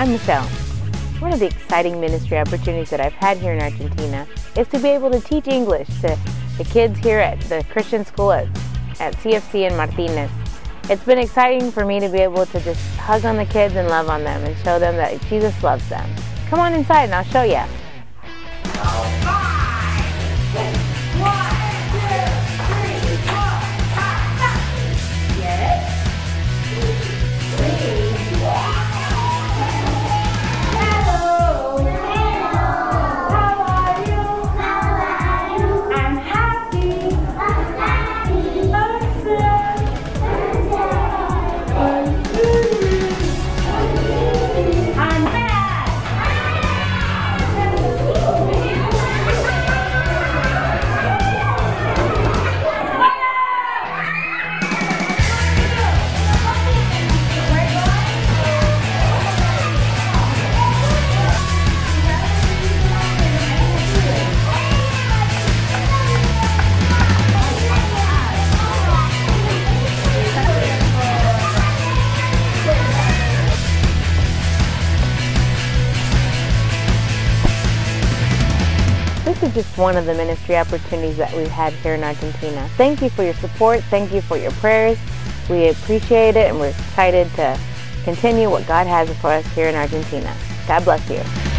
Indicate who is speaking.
Speaker 1: I'm Michelle. One of the exciting ministry opportunities that I've had here in Argentina is to be able to teach English to the kids here at the Christian school at, at CFC in Martinez. It's been exciting for me to be able to just hug on the kids and love on them and show them that Jesus loves them. Come on inside and I'll show you. This is just one of the ministry opportunities that we've had here in Argentina. Thank you for your support. Thank you for your prayers. We appreciate it and we're excited to continue what God has for us here in Argentina. God bless you.